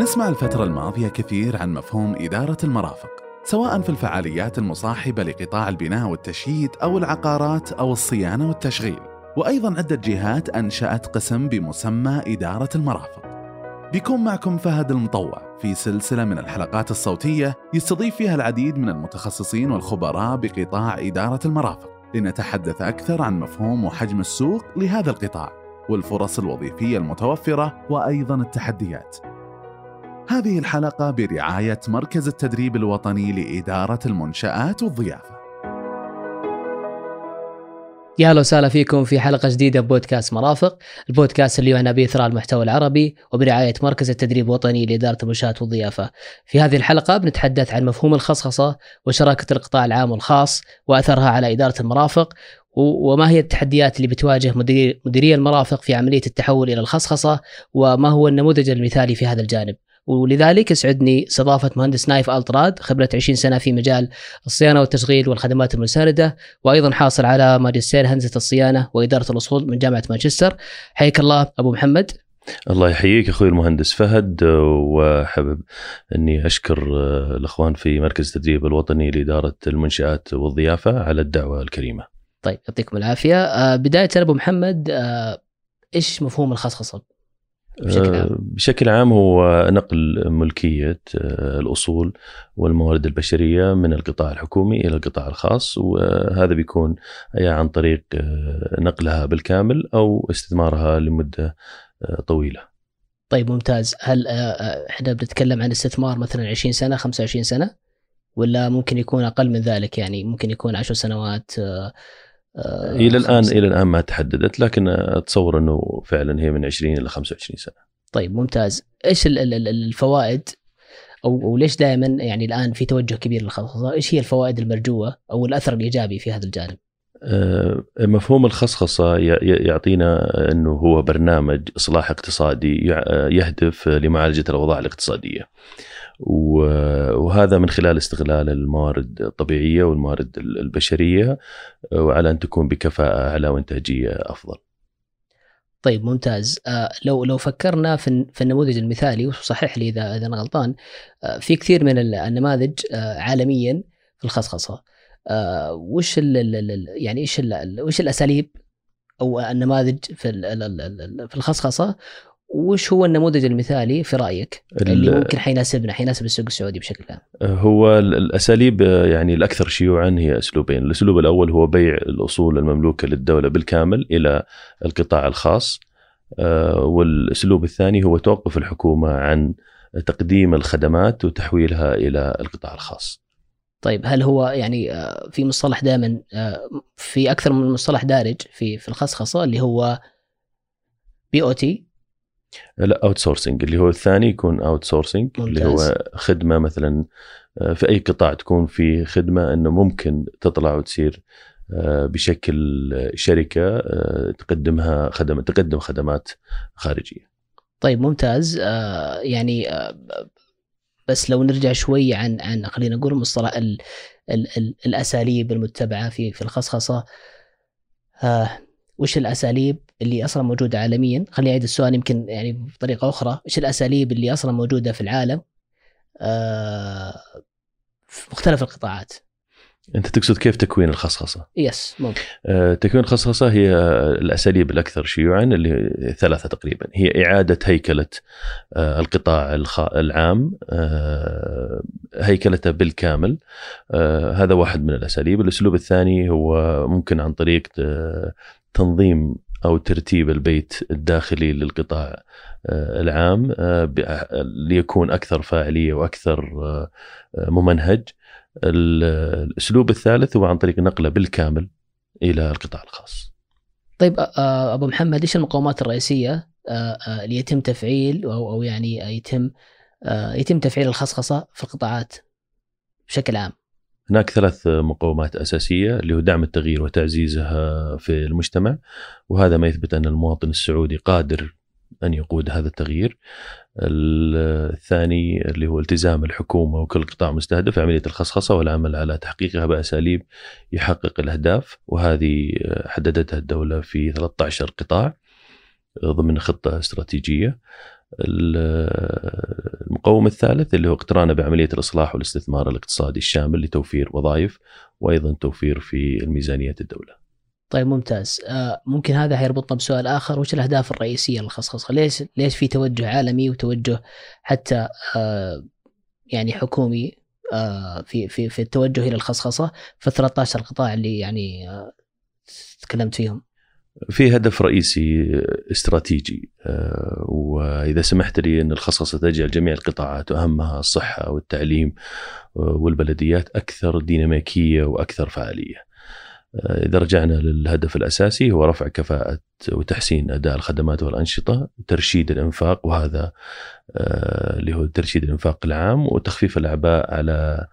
نسمع الفترة الماضية كثير عن مفهوم إدارة المرافق سواء في الفعاليات المصاحبة لقطاع البناء والتشييد أو العقارات أو الصيانة والتشغيل وأيضا عدة جهات أنشأت قسم بمسمى إدارة المرافق. بيكون معكم فهد المطوع في سلسلة من الحلقات الصوتية يستضيف فيها العديد من المتخصصين والخبراء بقطاع إدارة المرافق لنتحدث أكثر عن مفهوم وحجم السوق لهذا القطاع والفرص الوظيفية المتوفرة وأيضا التحديات. هذه الحلقة برعاية مركز التدريب الوطني لإدارة المنشآت والضيافة يا أهلا وسهلا فيكم في حلقة جديدة بودكاست مرافق، البودكاست اللي يعنى به إثراء المحتوى العربي وبرعاية مركز التدريب الوطني لإدارة المنشآت والضيافة. في هذه الحلقة بنتحدث عن مفهوم الخصخصة وشراكة القطاع العام والخاص وأثرها على إدارة المرافق وما هي التحديات اللي بتواجه مديري المرافق في عملية التحول إلى الخصخصة وما هو النموذج المثالي في هذا الجانب. ولذلك يسعدني استضافة مهندس نايف ألطراد خبرة 20 سنة في مجال الصيانة والتشغيل والخدمات المساندة وأيضا حاصل على ماجستير هندسة الصيانة وإدارة الأصول من جامعة مانشستر حياك الله أبو محمد الله يحييك أخوي المهندس فهد وحابب أني أشكر الأخوان في مركز التدريب الوطني لإدارة المنشآت والضيافة على الدعوة الكريمة. طيب يعطيكم العافية. بداية أبو محمد إيش مفهوم الخصخصة؟ بشكل عام. بشكل عام هو نقل ملكية الأصول والموارد البشرية من القطاع الحكومي إلى القطاع الخاص وهذا بيكون يا عن طريق نقلها بالكامل أو استثمارها لمدة طويلة. طيب ممتاز، هل إحنا بنتكلم عن استثمار مثلا 20 سنة 25 سنة؟ ولا ممكن يكون أقل من ذلك؟ يعني ممكن يكون 10 سنوات آه إلى الان إلى الآن ما تحددت لكن أتصور إنه فعلا هي من 20 إلى 25 سنة. طيب ممتاز، إيش الفوائد أو أو ليش دائما يعني الآن في توجه كبير للخصخصه؟ إيش هي الفوائد المرجوة أو الأثر الإيجابي في هذا الجانب؟ آه مفهوم الخصخصة يعطينا أنه هو برنامج إصلاح اقتصادي يهدف لمعالجة الأوضاع الاقتصادية. وهذا من خلال استغلال الموارد الطبيعية والموارد البشرية وعلى أن تكون بكفاءة أعلى وانتاجيه أفضل. طيب ممتاز. آه لو لو فكرنا في النموذج المثالي وصحح لي إذا إذا غلطان آه في كثير من النماذج آه عالميا في الخصخصة. آه وش ال ال يعني إيش وش الأساليب؟ أو النماذج في في الخصخصة. وش هو النموذج المثالي في رأيك؟ اللي ممكن حيناسبنا حيناسب السوق السعودي بشكل عام؟ هو الأساليب يعني الأكثر شيوعا هي أسلوبين، الأسلوب الأول هو بيع الأصول المملوكة للدولة بالكامل إلى القطاع الخاص. والأسلوب الثاني هو توقف الحكومة عن تقديم الخدمات وتحويلها إلى القطاع الخاص. طيب هل هو يعني في مصطلح دائما في أكثر من مصطلح دارج في في الخصخصة اللي هو BOT؟ لا outsourcing اللي هو الثاني يكون outsourcing اللي هو خدمة مثلا في أي قطاع تكون في خدمة إنه ممكن تطلع وتصير بشكل شركة تقدمها خدمات تقدم خدمات خارجية. طيب ممتاز. يعني بس لو نرجع شوي عن عن خلينا نقول مصطلح ال ال ال الأساليب المتبعة في في الخصخصة وش الأساليب اللي أصلا موجودة عالميا؟ خليني أعيد السؤال يمكن يعني بطريقة أخرى. إيش الأساليب اللي أصلا موجودة في العالم؟ آه في مختلف القطاعات. أنت تقصد كيف تكوين الخصخصة؟ يس ممكن آه تكوين الخصخصة هي الأساليب الأكثر شيوعا اللي ثلاثة تقريبا هي إعادة هيكلة آه القطاع الخ... العام آه هيكلته بالكامل آه هذا واحد من الأساليب الأسلوب الثاني هو ممكن عن طريق تنظيم أو ترتيب البيت الداخلي للقطاع العام ليكون أكثر فاعلية وأكثر ممنهج. الأسلوب الثالث هو عن طريق نقله بالكامل إلى القطاع الخاص. طيب أبو محمد إيش المقومات الرئيسية اللي يتم تفعيل أو يعني يتم يتم تفعيل الخصخصة في القطاعات بشكل عام؟ هناك ثلاث مقومات أساسية اللي هو دعم التغيير وتعزيزها في المجتمع وهذا ما يثبت أن المواطن السعودي قادر أن يقود هذا التغيير الثاني اللي هو التزام الحكومة وكل قطاع مستهدف في عملية الخصخصة والعمل على تحقيقها بأساليب يحقق الأهداف وهذه حددتها الدولة في 13 قطاع ضمن خطة استراتيجية المقوم الثالث اللي هو اقترانه بعملية الإصلاح والاستثمار الاقتصادي الشامل لتوفير وظائف وأيضا توفير في الميزانية الدولة. طيب ممتاز آه، ممكن هذا حيربطنا بسؤال آخر وش الأهداف الرئيسية للخصخصة؟ ليش ليش في توجه عالمي وتوجه حتى آه، يعني حكومي آه، في في في التوجه إلى الخصخصة في ال 13 قطاع اللي يعني تكلمت فيهم؟ في هدف رئيسي استراتيجي وإذا سمحت لي أن الخصخصة تجعل جميع القطاعات وأهمها الصحة والتعليم والبلديات أكثر ديناميكية وأكثر فعالية. آه، إذا رجعنا للهدف الأساسي هو رفع كفاءة وتحسين أداء الخدمات والأنشطة ترشيد الإنفاق وهذا آه، اللي هو ترشيد الإنفاق العام وتخفيف الأعباء على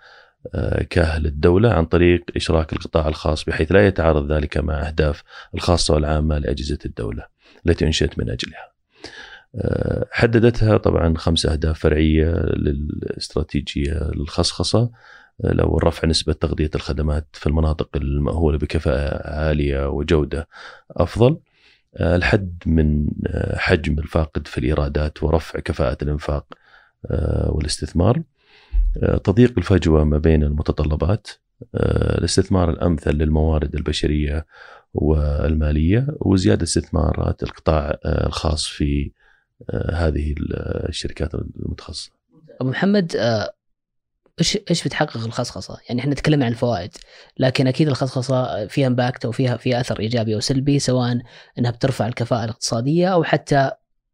آه، كاهل الدولة عن طريق إشراك القطاع الخاص بحيث لا يتعارض ذلك مع أهداف الخاصة والعامة لأجهزة الدولة التي أنشئت من أجلها. حددتها طبعا خمس أهداف فرعية للاستراتيجية للخصخصة لو رفع نسبة تغذية الخدمات في المناطق المأهولة بكفاءة عالية وجودة أفضل الحد من حجم الفاقد في الإيرادات ورفع كفاءة الإنفاق والاستثمار تضييق الفجوة ما بين المتطلبات الاستثمار الأمثل للموارد البشرية والمالية وزيادة استثمارات القطاع الخاص في هذه الشركات المتخصصة. أبو محمد إيش إيش بتحقق الخصخصة؟ يعني إحنا نتكلم عن الفوائد، لكن أكيد الخصخصة فيها امباكت أو فيها فيها أثر إيجابي أو سلبي سواء إنها بترفع الكفاءة الاقتصادية أو حتى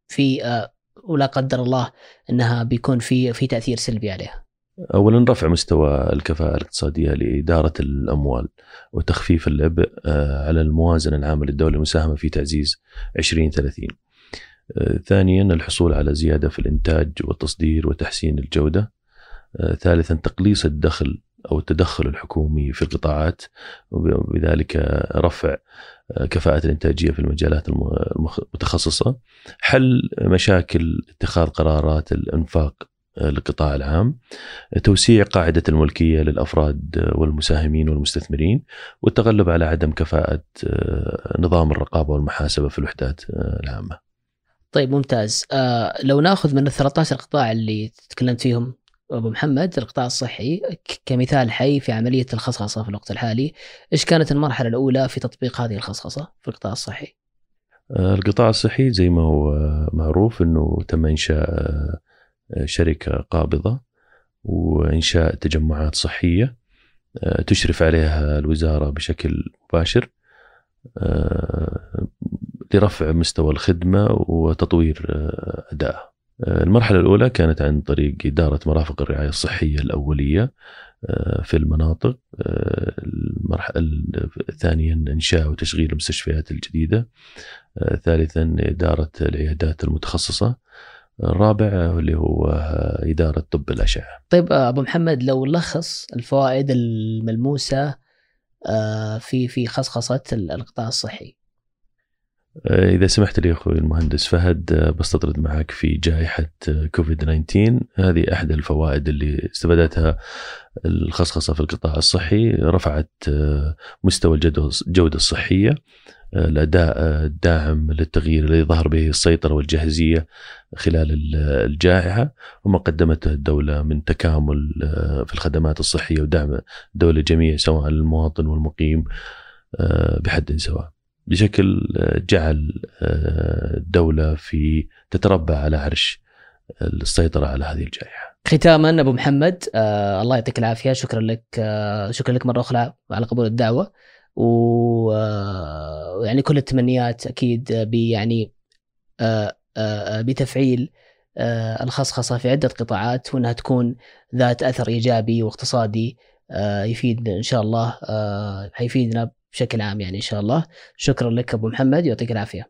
في آه، ولا قدر الله إنها بيكون في في تأثير سلبي عليها. اولا رفع مستوى الكفاءة الاقتصادية لإدارة الأموال وتخفيف العبء آه، على الموازنة العامة للدولة المساهمة في تعزيز 2030. آه، ثانيا الحصول على زيادة في الإنتاج والتصدير وتحسين الجودة. آه، ثالثا تقليص الدخل أو التدخل الحكومي في القطاعات وبذلك رفع آه، كفاءة الإنتاجية في المجالات المتخصصة حل مشاكل اتخاذ قرارات الإنفاق آه، للقطاع العام توسيع قاعدة الملكية للأفراد والمساهمين والمستثمرين والتغلب على عدم كفاءة نظام الرقابة والمحاسبة في الوحدات العامة. طيب ممتاز. آه لو ناخذ من ال 13 قطاع اللي تكلمت فيهم أبو محمد القطاع الصحي كمثال حي في عملية الخصخصة في الوقت الحالي، إيش كانت المرحلة الأولى في تطبيق هذه الخصخصة في القطاع الصحي؟ آه، القطاع الصحي زي ما هو معروف إنه تم إنشاء آه، شركة قابضة وإنشاء تجمعات صحية آه، تشرف عليها الوزارة بشكل مباشر لرفع مستوى الخدمة وتطوير أدائها. المرحلة الأولى كانت عن طريق إدارة مرافق الرعاية الصحية الأولية آه، في المناطق. آه، المرحلة ثانيا إنشاء وتشغيل المستشفيات الجديدة. آه، ثالثا إدارة العيادات المتخصصة. الرابع اللي هو إدارة طب الأشعة. طيب أبو محمد لو لخص الفوائد الملموسة في في خصخصة القطاع الصحي آه، إذا سمحت لي أخوي المهندس فهد آه، بستطرد معك في جائحة آه، كوفيد 19 هذه أحد الفوائد اللي استفادتها الخصخصة في القطاع الصحي رفعت مستوى الجودة الصحية الأداء الداعم للتغيير الذي ظهر به السيطرة والجاهزية خلال الجائحة. وما قدمته الدولة من تكامل في الخدمات الصحية ودعم الدولة جميع سواء المواطن والمقيم بحد سواء. بشكل آه، جعل آه، الدولة في تتربع على عرش السيطرة على هذه الجائحة. ختاما أبو محمد آه الله يعطيك العافية. شكرا لك آه شكرا لك مرة أخرى على قبول الدعوة. ويعني آه كل التمنيات أكيد يعني آه آه بتفعيل آه الخصخصة في عدة قطاعات وإنها تكون ذات أثر إيجابي واقتصادي آه يفيد إن شاء الله آه حيفيدنا بشكل عام يعني إن شاء الله. شكرا لك أبو محمد يعطيك العافية.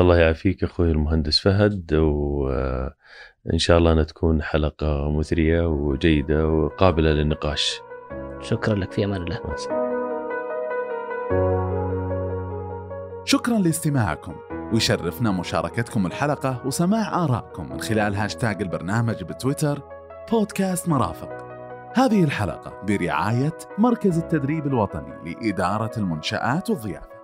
الله يعافيك أخوي المهندس فهد وان شاء الله انها تكون حلقة مثرية وجيدة وقابلة للنقاش. شكرا لك في أمان الله. شكرا لاستماعكم. ويشرفنا مشاركتكم الحلقة وسماع آرائكم من خلال هاشتاج البرنامج بتويتر بودكاست مرافق. هذه الحلقة برعاية مركز التدريب الوطني لإدارة المنشآت والضيافة.